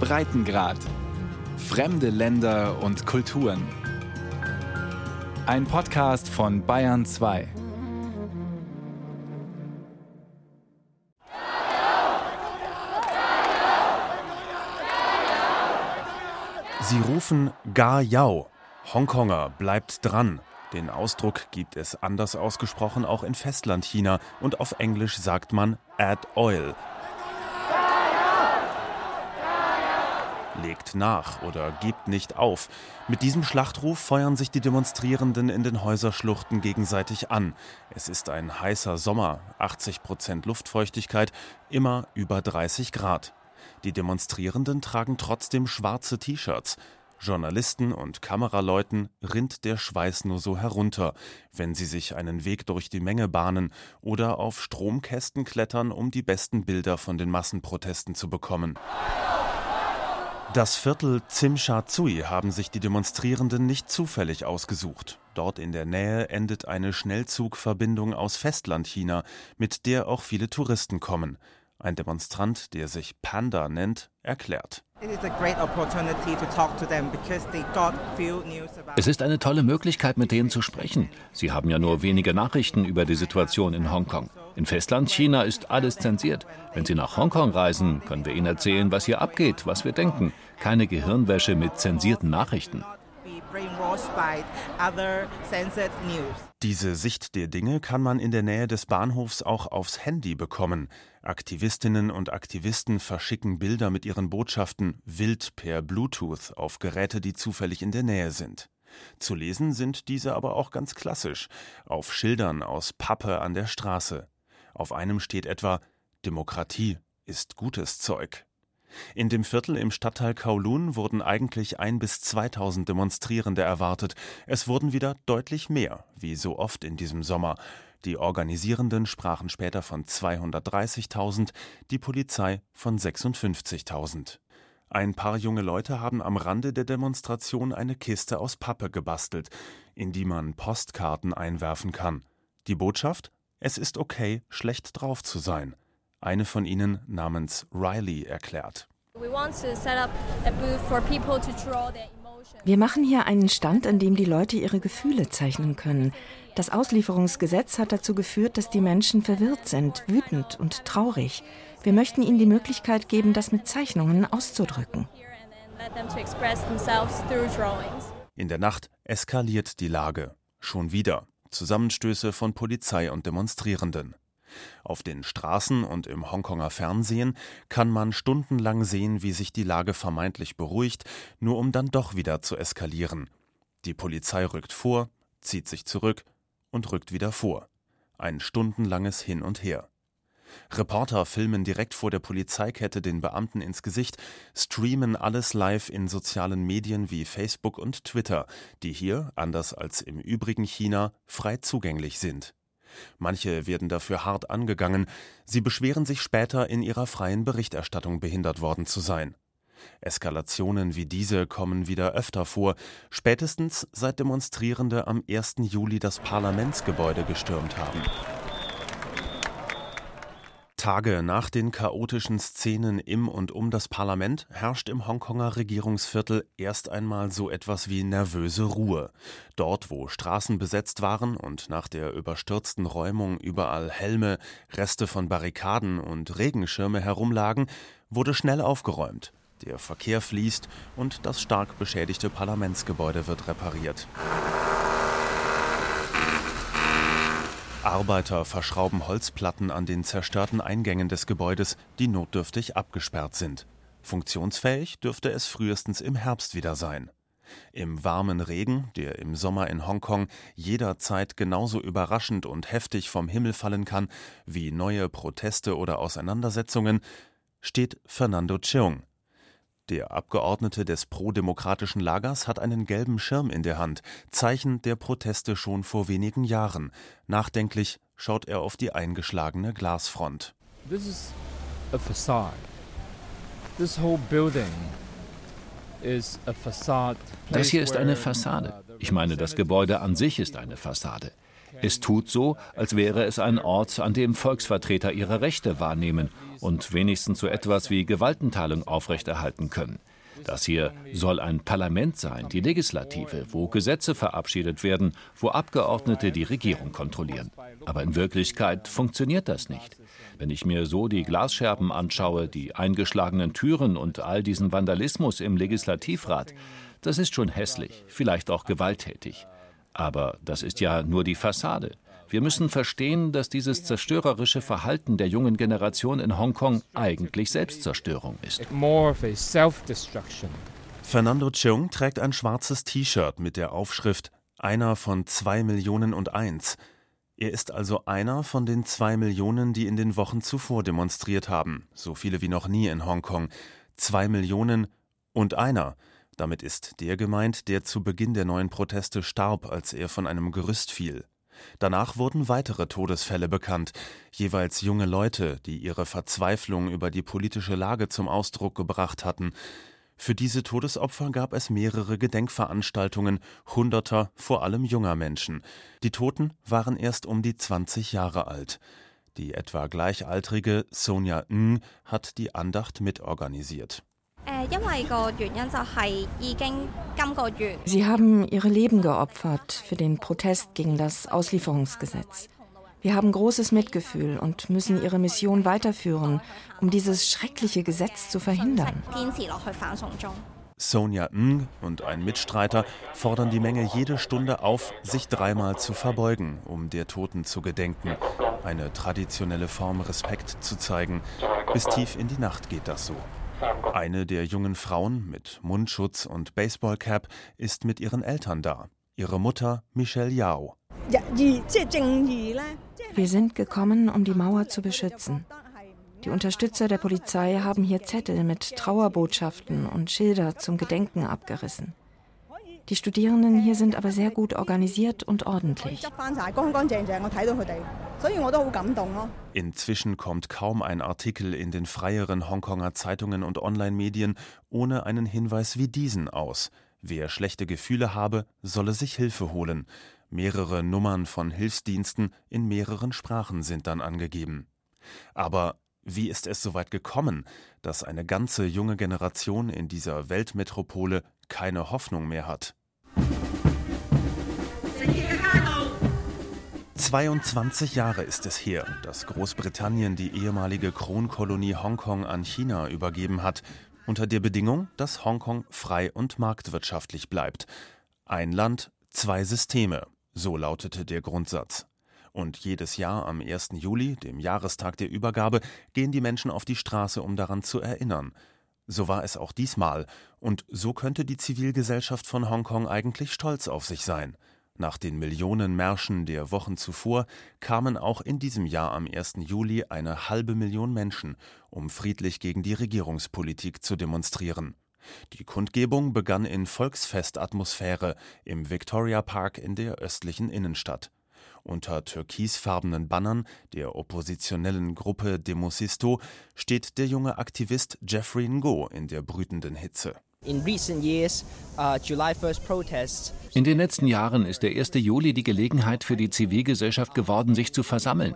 Breitengrad. Fremde Länder und Kulturen. Ein Podcast von Bayern 2. Sie rufen Ga Yao. Hongkonger bleibt dran. Den Ausdruck gibt es anders ausgesprochen auch in Festlandchina und auf Englisch sagt man Add Oil. Legt nach oder gebt nicht auf. Mit diesem Schlachtruf feuern sich die Demonstrierenden in den Häuserschluchten gegenseitig an. Es ist ein heißer Sommer, 80 Prozent Luftfeuchtigkeit, immer über 30 Grad. Die Demonstrierenden tragen trotzdem schwarze T-Shirts. Journalisten und Kameraleuten rinnt der Schweiß nur so herunter, wenn sie sich einen Weg durch die Menge bahnen oder auf Stromkästen klettern, um die besten Bilder von den Massenprotesten zu bekommen. Das Viertel Tsimsha Tsui haben sich die Demonstrierenden nicht zufällig ausgesucht. Dort in der Nähe endet eine Schnellzugverbindung aus Festlandchina, mit der auch viele Touristen kommen. Ein Demonstrant, der sich Panda nennt, erklärt. Es ist eine tolle Möglichkeit, mit denen zu sprechen. Sie haben ja nur wenige Nachrichten über die Situation in Hongkong. In Festlandchina ist alles zensiert. Wenn Sie nach Hongkong reisen, können wir Ihnen erzählen, was hier abgeht, was wir denken. Keine Gehirnwäsche mit zensierten Nachrichten. Diese Sicht der Dinge kann man in der Nähe des Bahnhofs auch aufs Handy bekommen. Aktivistinnen und Aktivisten verschicken Bilder mit ihren Botschaften wild per Bluetooth auf Geräte, die zufällig in der Nähe sind. Zu lesen sind diese aber auch ganz klassisch, auf Schildern aus Pappe an der Straße. Auf einem steht etwa Demokratie ist gutes Zeug. In dem Viertel im Stadtteil Kowloon wurden eigentlich ein bis 2000 Demonstrierende erwartet. Es wurden wieder deutlich mehr, wie so oft in diesem Sommer. Die Organisierenden sprachen später von 230.000, die Polizei von 56.000. Ein paar junge Leute haben am Rande der Demonstration eine Kiste aus Pappe gebastelt, in die man Postkarten einwerfen kann. Die Botschaft? Es ist okay, schlecht drauf zu sein. Eine von ihnen namens Riley erklärt. Wir machen hier einen Stand, an dem die Leute ihre Gefühle zeichnen können. Das Auslieferungsgesetz hat dazu geführt, dass die Menschen verwirrt sind, wütend und traurig. Wir möchten ihnen die Möglichkeit geben, das mit Zeichnungen auszudrücken. In der Nacht eskaliert die Lage. Schon wieder. Zusammenstöße von Polizei und Demonstrierenden. Auf den Straßen und im Hongkonger Fernsehen kann man stundenlang sehen, wie sich die Lage vermeintlich beruhigt, nur um dann doch wieder zu eskalieren. Die Polizei rückt vor, zieht sich zurück, und rückt wieder vor. Ein stundenlanges Hin und Her. Reporter filmen direkt vor der Polizeikette den Beamten ins Gesicht, streamen alles live in sozialen Medien wie Facebook und Twitter, die hier, anders als im übrigen China, frei zugänglich sind. Manche werden dafür hart angegangen, sie beschweren sich später, in ihrer freien Berichterstattung behindert worden zu sein. Eskalationen wie diese kommen wieder öfter vor, spätestens seit Demonstrierende am 1. Juli das Parlamentsgebäude gestürmt haben. Tage nach den chaotischen Szenen im und um das Parlament herrscht im Hongkonger Regierungsviertel erst einmal so etwas wie nervöse Ruhe. Dort, wo Straßen besetzt waren und nach der überstürzten Räumung überall Helme, Reste von Barrikaden und Regenschirme herumlagen, wurde schnell aufgeräumt. Der Verkehr fließt und das stark beschädigte Parlamentsgebäude wird repariert. Arbeiter verschrauben Holzplatten an den zerstörten Eingängen des Gebäudes, die notdürftig abgesperrt sind. Funktionsfähig dürfte es frühestens im Herbst wieder sein. Im warmen Regen, der im Sommer in Hongkong jederzeit genauso überraschend und heftig vom Himmel fallen kann wie neue Proteste oder Auseinandersetzungen, steht Fernando Cheung, der Abgeordnete des prodemokratischen Lagers hat einen gelben Schirm in der Hand, Zeichen der Proteste schon vor wenigen Jahren. Nachdenklich schaut er auf die eingeschlagene Glasfront. This is a facade. This whole building is a facade. Das hier ist eine Fassade. Ich meine, das Gebäude an sich ist eine Fassade. Es tut so, als wäre es ein Ort, an dem Volksvertreter ihre Rechte wahrnehmen und wenigstens so etwas wie Gewaltenteilung aufrechterhalten können. Das hier soll ein Parlament sein, die Legislative, wo Gesetze verabschiedet werden, wo Abgeordnete die Regierung kontrollieren. Aber in Wirklichkeit funktioniert das nicht. Wenn ich mir so die Glasscherben anschaue, die eingeschlagenen Türen und all diesen Vandalismus im Legislativrat, das ist schon hässlich, vielleicht auch gewalttätig. Aber das ist ja nur die Fassade. Wir müssen verstehen, dass dieses zerstörerische Verhalten der jungen Generation in Hongkong eigentlich Selbstzerstörung ist. Fernando Cheung trägt ein schwarzes T-Shirt mit der Aufschrift Einer von zwei Millionen und eins. Er ist also einer von den zwei Millionen, die in den Wochen zuvor demonstriert haben, so viele wie noch nie in Hongkong. Zwei Millionen und einer. Damit ist der gemeint, der zu Beginn der neuen Proteste starb, als er von einem Gerüst fiel. Danach wurden weitere Todesfälle bekannt, jeweils junge Leute, die ihre Verzweiflung über die politische Lage zum Ausdruck gebracht hatten. Für diese Todesopfer gab es mehrere Gedenkveranstaltungen hunderter, vor allem junger Menschen. Die Toten waren erst um die 20 Jahre alt. Die etwa gleichaltrige Sonja Ng hat die Andacht mitorganisiert. Sie haben ihre Leben geopfert für den Protest gegen das Auslieferungsgesetz. Wir haben großes Mitgefühl und müssen ihre Mission weiterführen, um dieses schreckliche Gesetz zu verhindern. Sonja Ng und ein Mitstreiter fordern die Menge jede Stunde auf, sich dreimal zu verbeugen, um der Toten zu gedenken. Eine traditionelle Form, Respekt zu zeigen. Bis tief in die Nacht geht das so. Eine der jungen Frauen mit Mundschutz und Baseballcap ist mit ihren Eltern da. Ihre Mutter Michelle Yao. Wir sind gekommen, um die Mauer zu beschützen. Die Unterstützer der Polizei haben hier Zettel mit Trauerbotschaften und Schilder zum Gedenken abgerissen. Die Studierenden hier sind aber sehr gut organisiert und ordentlich. Inzwischen kommt kaum ein Artikel in den freieren Hongkonger Zeitungen und Online-Medien ohne einen Hinweis wie diesen aus. Wer schlechte Gefühle habe, solle sich Hilfe holen. Mehrere Nummern von Hilfsdiensten in mehreren Sprachen sind dann angegeben. Aber wie ist es so weit gekommen, dass eine ganze junge Generation in dieser Weltmetropole keine Hoffnung mehr hat? 22 Jahre ist es her, dass Großbritannien die ehemalige Kronkolonie Hongkong an China übergeben hat, unter der Bedingung, dass Hongkong frei und marktwirtschaftlich bleibt. Ein Land, zwei Systeme, so lautete der Grundsatz. Und jedes Jahr am 1. Juli, dem Jahrestag der Übergabe, gehen die Menschen auf die Straße, um daran zu erinnern. So war es auch diesmal, und so könnte die Zivilgesellschaft von Hongkong eigentlich stolz auf sich sein. Nach den Millionenmärschen der Wochen zuvor kamen auch in diesem Jahr am 1. Juli eine halbe Million Menschen, um friedlich gegen die Regierungspolitik zu demonstrieren. Die Kundgebung begann in Volksfestatmosphäre im Victoria Park in der östlichen Innenstadt. Unter türkisfarbenen Bannern der oppositionellen Gruppe Demosisto steht der junge Aktivist Jeffrey Ngo in der brütenden Hitze. Uh, in den letzten Jahren ist der 1. Juli die Gelegenheit für die Zivilgesellschaft geworden, sich zu versammeln.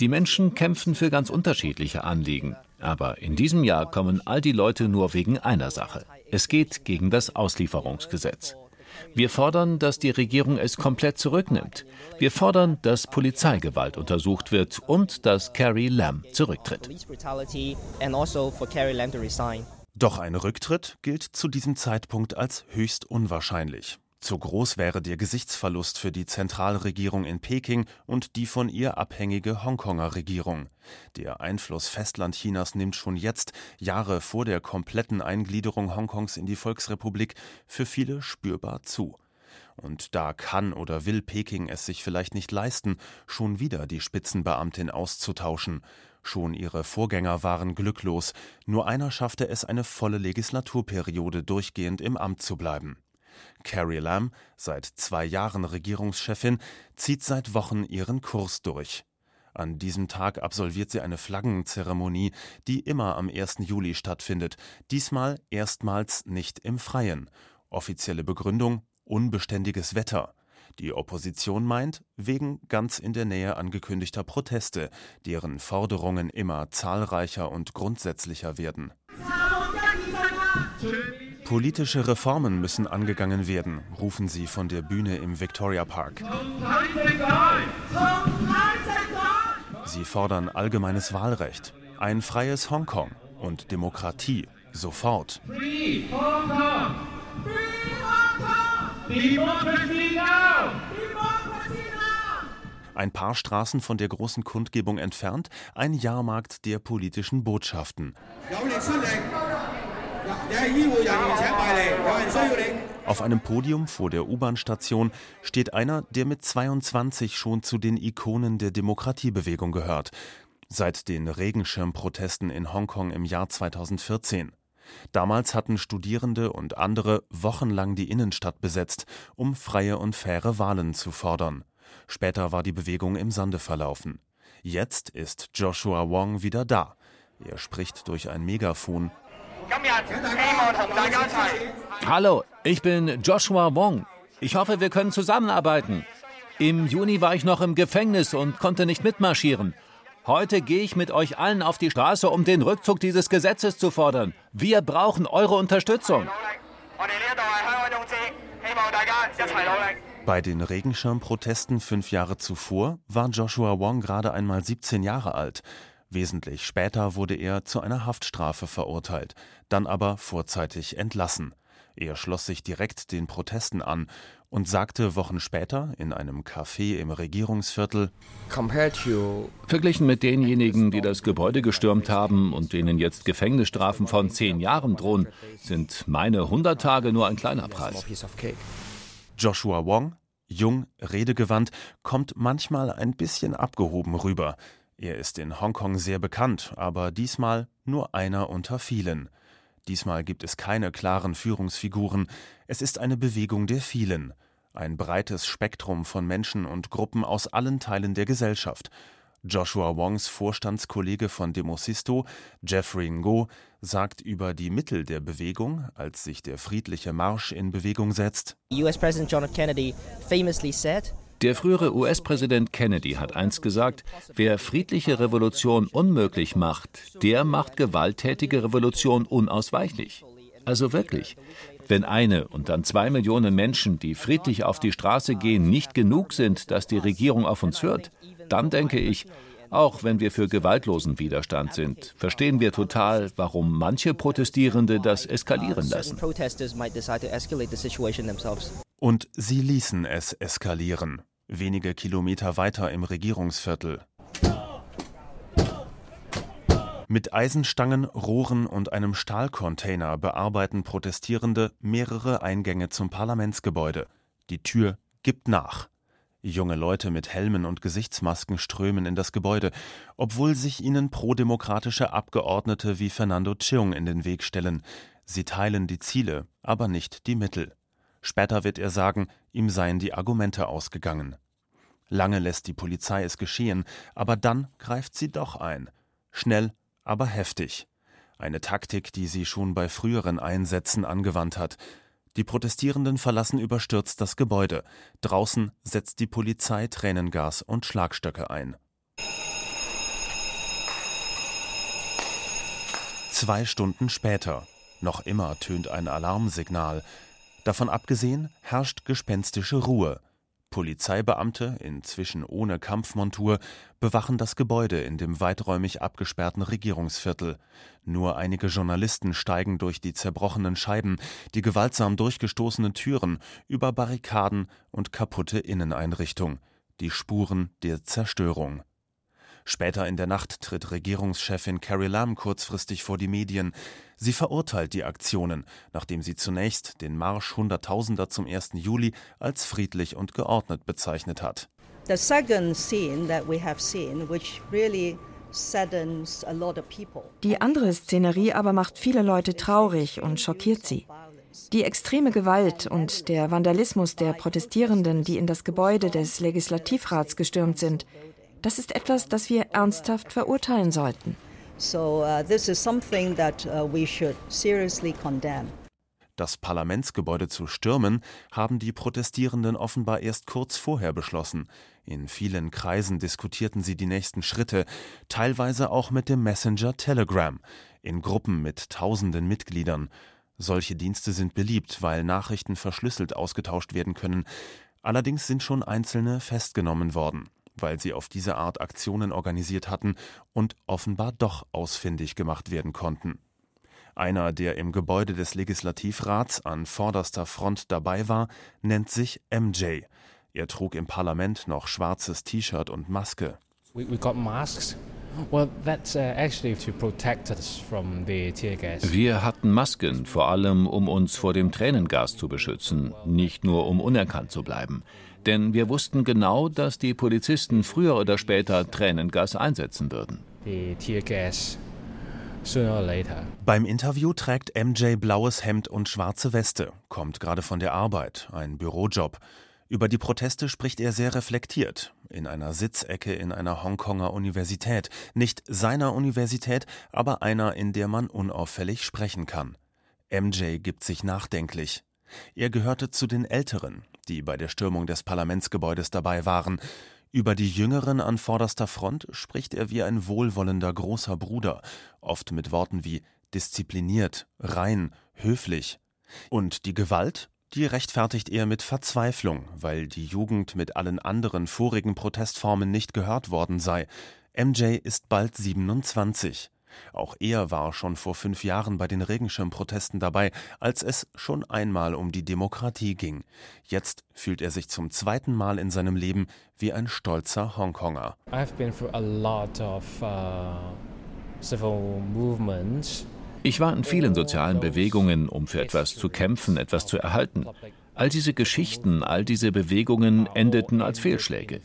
Die Menschen kämpfen für ganz unterschiedliche Anliegen. Aber in diesem Jahr kommen all die Leute nur wegen einer Sache. Es geht gegen das Auslieferungsgesetz. Wir fordern, dass die Regierung es komplett zurücknimmt. Wir fordern, dass Polizeigewalt untersucht wird und dass Carrie Lam zurücktritt. Doch ein Rücktritt gilt zu diesem Zeitpunkt als höchst unwahrscheinlich. Zu groß wäre der Gesichtsverlust für die Zentralregierung in Peking und die von ihr abhängige Hongkonger Regierung. Der Einfluss Festlandchinas nimmt schon jetzt, Jahre vor der kompletten Eingliederung Hongkongs in die Volksrepublik, für viele spürbar zu. Und da kann oder will Peking es sich vielleicht nicht leisten, schon wieder die Spitzenbeamtin auszutauschen. Schon ihre Vorgänger waren glücklos, nur einer schaffte es, eine volle Legislaturperiode durchgehend im Amt zu bleiben. Carrie Lam, seit zwei Jahren Regierungschefin, zieht seit Wochen ihren Kurs durch. An diesem Tag absolviert sie eine Flaggenzeremonie, die immer am 1. Juli stattfindet, diesmal erstmals nicht im Freien. Offizielle Begründung unbeständiges Wetter. Die Opposition meint, wegen ganz in der Nähe angekündigter Proteste, deren Forderungen immer zahlreicher und grundsätzlicher werden. Politische Reformen müssen angegangen werden, rufen sie von der Bühne im Victoria Park. Sie fordern allgemeines Wahlrecht, ein freies Hongkong und Demokratie sofort. Free Hong Kong! Ein paar Straßen von der großen Kundgebung entfernt ein Jahrmarkt der politischen Botschaften. Auf einem Podium vor der U-Bahn-Station steht einer, der mit 22 schon zu den Ikonen der Demokratiebewegung gehört, seit den Regenschirmprotesten in Hongkong im Jahr 2014. Damals hatten Studierende und andere wochenlang die Innenstadt besetzt, um freie und faire Wahlen zu fordern. Später war die Bewegung im Sande verlaufen. Jetzt ist Joshua Wong wieder da. Er spricht durch ein Megafon Hallo, ich bin Joshua Wong. Ich hoffe, wir können zusammenarbeiten. Im Juni war ich noch im Gefängnis und konnte nicht mitmarschieren. Heute gehe ich mit euch allen auf die Straße, um den Rückzug dieses Gesetzes zu fordern. Wir brauchen eure Unterstützung. Bei den Regenschirmprotesten fünf Jahre zuvor war Joshua Wong gerade einmal 17 Jahre alt. Wesentlich später wurde er zu einer Haftstrafe verurteilt, dann aber vorzeitig entlassen. Er schloss sich direkt den Protesten an und sagte Wochen später in einem Café im Regierungsviertel Verglichen mit denjenigen, die das Gebäude gestürmt haben und denen jetzt Gefängnisstrafen von zehn Jahren drohen, sind meine 100 Tage nur ein kleiner Preis. Joshua Wong, jung, redegewandt, kommt manchmal ein bisschen abgehoben rüber. Er ist in Hongkong sehr bekannt, aber diesmal nur einer unter vielen. Diesmal gibt es keine klaren Führungsfiguren, es ist eine Bewegung der vielen, ein breites Spektrum von Menschen und Gruppen aus allen Teilen der Gesellschaft. Joshua Wongs Vorstandskollege von Demosisto, Jeffrey Ngo, sagt über die Mittel der Bewegung, als sich der friedliche Marsch in Bewegung setzt. US President John F. Kennedy famously said, der frühere US-Präsident Kennedy hat einst gesagt, wer friedliche Revolution unmöglich macht, der macht gewalttätige Revolution unausweichlich. Also wirklich, wenn eine und dann zwei Millionen Menschen, die friedlich auf die Straße gehen, nicht genug sind, dass die Regierung auf uns hört, dann denke ich, auch wenn wir für gewaltlosen Widerstand sind, verstehen wir total, warum manche Protestierende das eskalieren lassen. Und sie ließen es eskalieren wenige Kilometer weiter im Regierungsviertel. Mit Eisenstangen, Rohren und einem Stahlcontainer bearbeiten Protestierende mehrere Eingänge zum Parlamentsgebäude. Die Tür gibt nach. Junge Leute mit Helmen und Gesichtsmasken strömen in das Gebäude, obwohl sich ihnen prodemokratische Abgeordnete wie Fernando Cheung in den Weg stellen. Sie teilen die Ziele, aber nicht die Mittel. Später wird er sagen, ihm seien die Argumente ausgegangen. Lange lässt die Polizei es geschehen, aber dann greift sie doch ein. Schnell, aber heftig. Eine Taktik, die sie schon bei früheren Einsätzen angewandt hat. Die Protestierenden verlassen überstürzt das Gebäude. Draußen setzt die Polizei Tränengas und Schlagstöcke ein. Zwei Stunden später. Noch immer tönt ein Alarmsignal. Davon abgesehen herrscht gespenstische Ruhe. Polizeibeamte, inzwischen ohne Kampfmontur, bewachen das Gebäude in dem weiträumig abgesperrten Regierungsviertel. Nur einige Journalisten steigen durch die zerbrochenen Scheiben, die gewaltsam durchgestoßenen Türen, über Barrikaden und kaputte Inneneinrichtung. Die Spuren der Zerstörung. Später in der Nacht tritt Regierungschefin Carrie Lam kurzfristig vor die Medien. Sie verurteilt die Aktionen, nachdem sie zunächst den Marsch Hunderttausender zum 1. Juli als friedlich und geordnet bezeichnet hat. The second scene that we have seen, which really die andere Szenerie aber macht viele Leute traurig und schockiert sie. Die extreme Gewalt und der Vandalismus der Protestierenden, die in das Gebäude des Legislativrats gestürmt sind, das ist etwas, das wir ernsthaft verurteilen sollten. So uh, this is something that uh, we should seriously condemn. Das Parlamentsgebäude zu stürmen, haben die Protestierenden offenbar erst kurz vorher beschlossen. In vielen Kreisen diskutierten sie die nächsten Schritte, teilweise auch mit dem Messenger Telegram, in Gruppen mit tausenden Mitgliedern. Solche Dienste sind beliebt, weil Nachrichten verschlüsselt ausgetauscht werden können. Allerdings sind schon Einzelne festgenommen worden, weil sie auf diese Art Aktionen organisiert hatten und offenbar doch ausfindig gemacht werden konnten. Einer, der im Gebäude des Legislativrats an vorderster Front dabei war, nennt sich MJ. Er trug im Parlament noch schwarzes T-Shirt und Maske. We, we. Uh, Wir hatten Masken, vor allem um uns vor dem Tränengas zu beschützen, nicht nur um unerkannt zu bleiben. Denn wir wussten genau, dass die Polizisten früher oder später Tränengas einsetzen würden. Beim Interview trägt MJ blaues Hemd und schwarze Weste, kommt gerade von der Arbeit, ein Bürojob. Über die Proteste spricht er sehr reflektiert, in einer Sitzecke in einer Hongkonger Universität, nicht seiner Universität, aber einer, in der man unauffällig sprechen kann. MJ gibt sich nachdenklich. Er gehörte zu den Älteren, die bei der Stürmung des Parlamentsgebäudes dabei waren. Über die Jüngeren an vorderster Front spricht er wie ein wohlwollender großer Bruder, oft mit Worten wie diszipliniert, rein, höflich. Und die Gewalt die rechtfertigt er mit Verzweiflung, weil die Jugend mit allen anderen vorigen Protestformen nicht gehört worden sei. MJ ist bald 27. Auch er war schon vor fünf Jahren bei den Regenschirmprotesten dabei, als es schon einmal um die Demokratie ging. Jetzt fühlt er sich zum zweiten Mal in seinem Leben wie ein stolzer Hongkonger. I've been through a lot of uh, civil movements. Ich war in vielen sozialen Bewegungen, um für etwas zu kämpfen, etwas zu erhalten. All diese Geschichten, all diese Bewegungen endeten als Fehlschläge.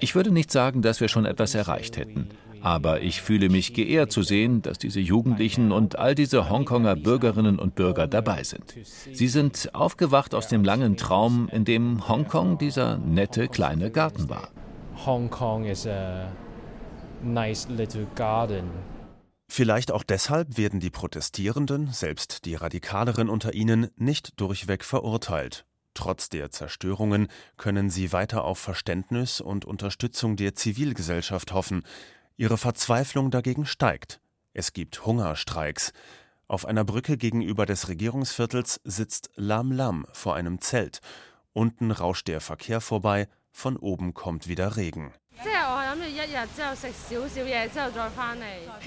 Ich würde nicht sagen, dass wir schon etwas erreicht hätten. Aber ich fühle mich geehrt zu sehen, dass diese Jugendlichen und all diese Hongkonger Bürgerinnen und Bürger dabei sind. Sie sind aufgewacht aus dem langen Traum, in dem Hongkong dieser nette kleine Garten war. Hongkong is a nice little garden. Vielleicht auch deshalb werden die Protestierenden, selbst die Radikaleren unter ihnen, nicht durchweg verurteilt. Trotz der Zerstörungen können sie weiter auf Verständnis und Unterstützung der Zivilgesellschaft hoffen. Ihre Verzweiflung dagegen steigt. Es gibt Hungerstreiks. Auf einer Brücke gegenüber des Regierungsviertels sitzt Lam Lam vor einem Zelt. Unten rauscht der Verkehr vorbei, von oben kommt wieder Regen.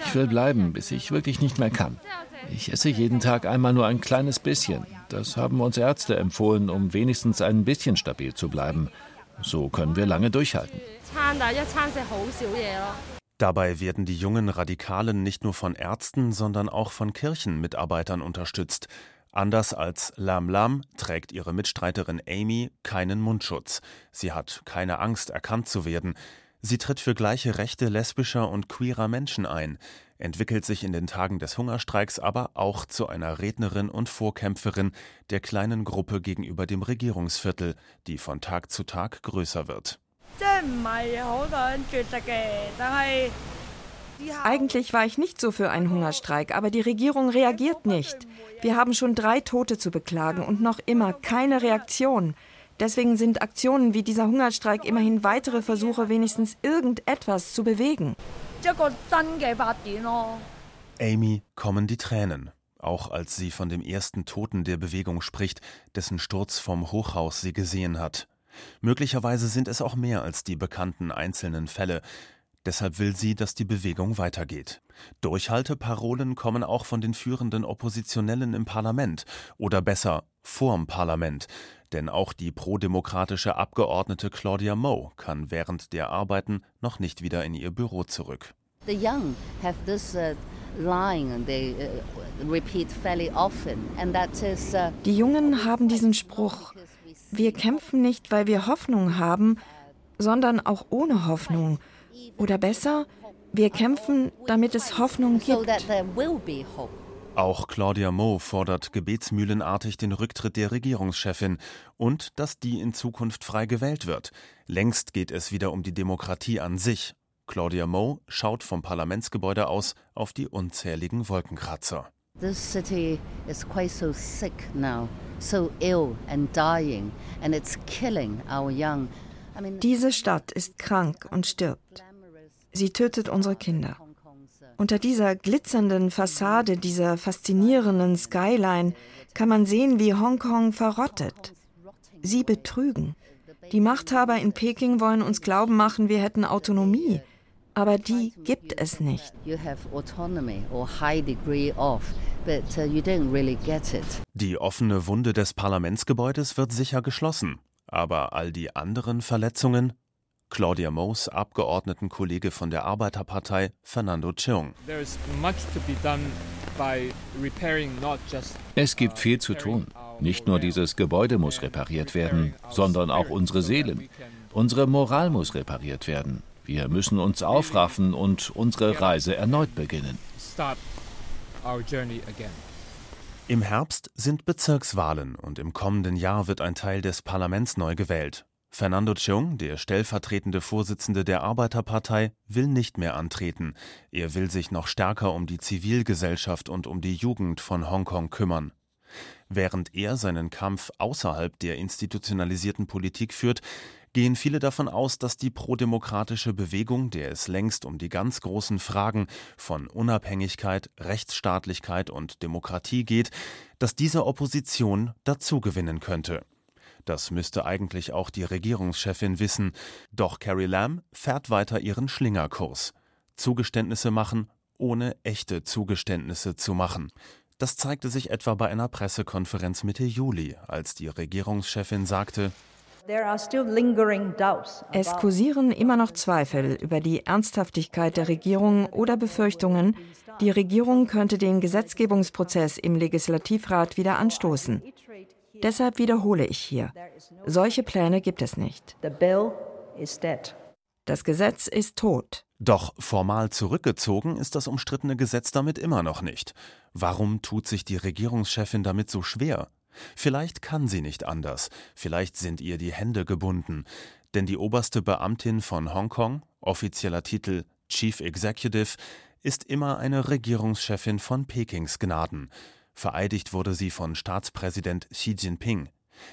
Ich will bleiben, bis ich wirklich nicht mehr kann. Ich esse jeden Tag einmal nur ein kleines bisschen. Das haben uns Ärzte empfohlen, um wenigstens ein bisschen stabil zu bleiben. So können wir lange durchhalten. Dabei werden die jungen Radikalen nicht nur von Ärzten, sondern auch von Kirchenmitarbeitern unterstützt. Anders als Lam Lam trägt ihre Mitstreiterin Amy keinen Mundschutz. Sie hat keine Angst, erkannt zu werden. Sie tritt für gleiche Rechte lesbischer und queerer Menschen ein, entwickelt sich in den Tagen des Hungerstreiks aber auch zu einer Rednerin und Vorkämpferin der kleinen Gruppe gegenüber dem Regierungsviertel, die von Tag zu Tag größer wird. Eigentlich war ich nicht so für einen Hungerstreik, aber die Regierung reagiert nicht. Wir haben schon drei Tote zu beklagen und noch immer keine Reaktion. Deswegen sind Aktionen wie dieser Hungerstreik immerhin weitere Versuche, wenigstens irgendetwas zu bewegen. Amy kommen die Tränen, auch als sie von dem ersten Toten der Bewegung spricht, dessen Sturz vom Hochhaus sie gesehen hat. Möglicherweise sind es auch mehr als die bekannten einzelnen Fälle. Deshalb will sie, dass die Bewegung weitergeht. Durchhalteparolen kommen auch von den führenden Oppositionellen im Parlament oder besser vorm Parlament, denn auch die prodemokratische Abgeordnete Claudia Moe kann während der Arbeiten noch nicht wieder in ihr Büro zurück. The young have this uh, uh, uh, Die Jungen haben diesen Spruch: Wir kämpfen nicht, weil wir Hoffnung haben, sondern auch ohne Hoffnung. Oder besser, wir kämpfen, damit es Hoffnung gibt. Auch Claudia Moe fordert gebetsmühlenartig den Rücktritt der Regierungschefin und dass die in Zukunft frei gewählt wird. Längst geht es wieder um die Demokratie an sich. Claudia Moe schaut vom Parlamentsgebäude aus auf die unzähligen Wolkenkratzer. This city is quite so sick now, so ill and dying, and it's killing our young. Diese Stadt ist krank und stirbt. Sie tötet unsere Kinder. Unter dieser glitzernden Fassade, dieser faszinierenden Skyline, kann man sehen, wie Hongkong verrottet. Sie betrügen. Die Machthaber in Peking wollen uns glauben machen, wir hätten Autonomie. Aber die gibt es nicht. Uh, die offene Wunde des Parlamentsgebäudes wird sicher geschlossen. Aber all die anderen Verletzungen? Claudia Moos, Abgeordnetenkollege von der Arbeiterpartei, Fernando Cheung. Es gibt viel zu tun. Nicht nur dieses Gebäude muss repariert werden, sondern auch unsere Seelen. Unsere Moral muss repariert werden. Wir müssen uns aufraffen und unsere Reise erneut beginnen. Im Herbst sind Bezirkswahlen und im kommenden Jahr wird ein Teil des Parlaments neu gewählt. Fernando Cheung, der stellvertretende Vorsitzende der Arbeiterpartei, will nicht mehr antreten. Er will sich noch stärker um die Zivilgesellschaft und um die Jugend von Hongkong kümmern. Während er seinen Kampf außerhalb der institutionalisierten Politik führt, gehen viele davon aus, dass die prodemokratische Bewegung, der es längst um die ganz großen Fragen von Unabhängigkeit, Rechtsstaatlichkeit und Demokratie geht, dass diese Opposition dazugewinnen könnte. Das müsste eigentlich auch die Regierungschefin wissen, doch Carrie Lam fährt weiter ihren Schlingerkurs. Zugeständnisse machen, ohne echte Zugeständnisse zu machen. Das zeigte sich etwa bei einer Pressekonferenz Mitte Juli, als die Regierungschefin sagte, es kursieren immer noch Zweifel über die Ernsthaftigkeit der Regierung oder Befürchtungen, die Regierung könnte den Gesetzgebungsprozess im Legislativrat wieder anstoßen. Deshalb wiederhole ich hier, solche Pläne gibt es nicht. Das Gesetz ist tot. Doch formal zurückgezogen ist das umstrittene Gesetz damit immer noch nicht. Warum tut sich die Regierungschefin damit so schwer? Vielleicht kann sie nicht anders, vielleicht sind ihr die Hände gebunden, denn die oberste Beamtin von Hongkong, offizieller Titel Chief Executive, ist immer eine Regierungschefin von Pekings Gnaden. Vereidigt wurde sie von Staatspräsident Xi Jinping.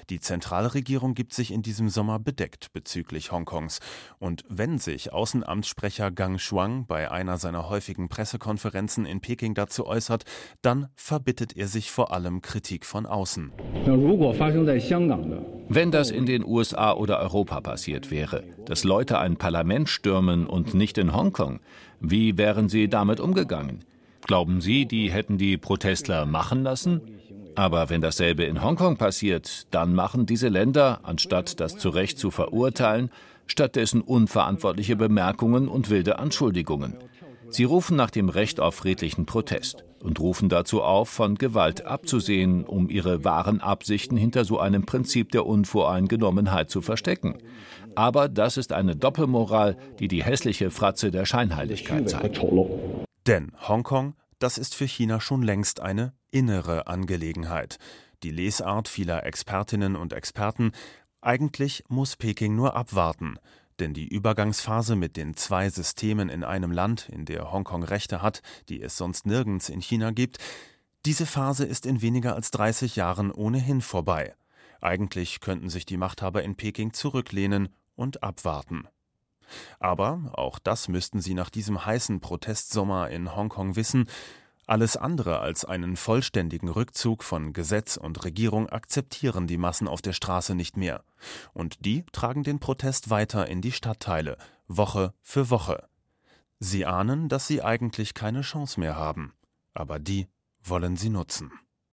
Die Zentralregierung gibt sich in diesem Sommer bedeckt bezüglich Hongkongs. Und wenn sich Außenamtssprecher Gang Shuang bei einer seiner häufigen Pressekonferenzen in Peking dazu äußert, dann verbittet er sich vor allem Kritik von außen. Wenn das in den USA oder Europa passiert wäre, dass Leute ein Parlament stürmen und nicht in Hongkong, wie wären Sie damit umgegangen? Glauben Sie, die hätten die Protestler machen lassen? Aber wenn dasselbe in Hongkong passiert, dann machen diese Länder, anstatt das zu Recht zu verurteilen, stattdessen unverantwortliche Bemerkungen und wilde Anschuldigungen. Sie rufen nach dem Recht auf friedlichen Protest und rufen dazu auf, von Gewalt abzusehen, um ihre wahren Absichten hinter so einem Prinzip der Unvoreingenommenheit zu verstecken. Aber das ist eine Doppelmoral, die die hässliche Fratze der Scheinheiligkeit zeigt. Denn Hongkong, das ist für China schon längst eine innere Angelegenheit. Die Lesart vieler Expertinnen und Experten, eigentlich muss Peking nur abwarten, denn die Übergangsphase mit den zwei Systemen in einem Land, in der Hongkong Rechte hat, die es sonst nirgends in China gibt, diese Phase ist in weniger als 30 Jahren ohnehin vorbei. Eigentlich könnten sich die Machthaber in Peking zurücklehnen und abwarten. Aber, auch das müssten sie nach diesem heißen Protestsommer in Hongkong wissen, alles andere als einen vollständigen Rückzug von Gesetz und Regierung akzeptieren die Massen auf der Straße nicht mehr. Und die tragen den Protest weiter in die Stadtteile, Woche für Woche. Sie ahnen, dass sie eigentlich keine Chance mehr haben, aber die wollen sie nutzen.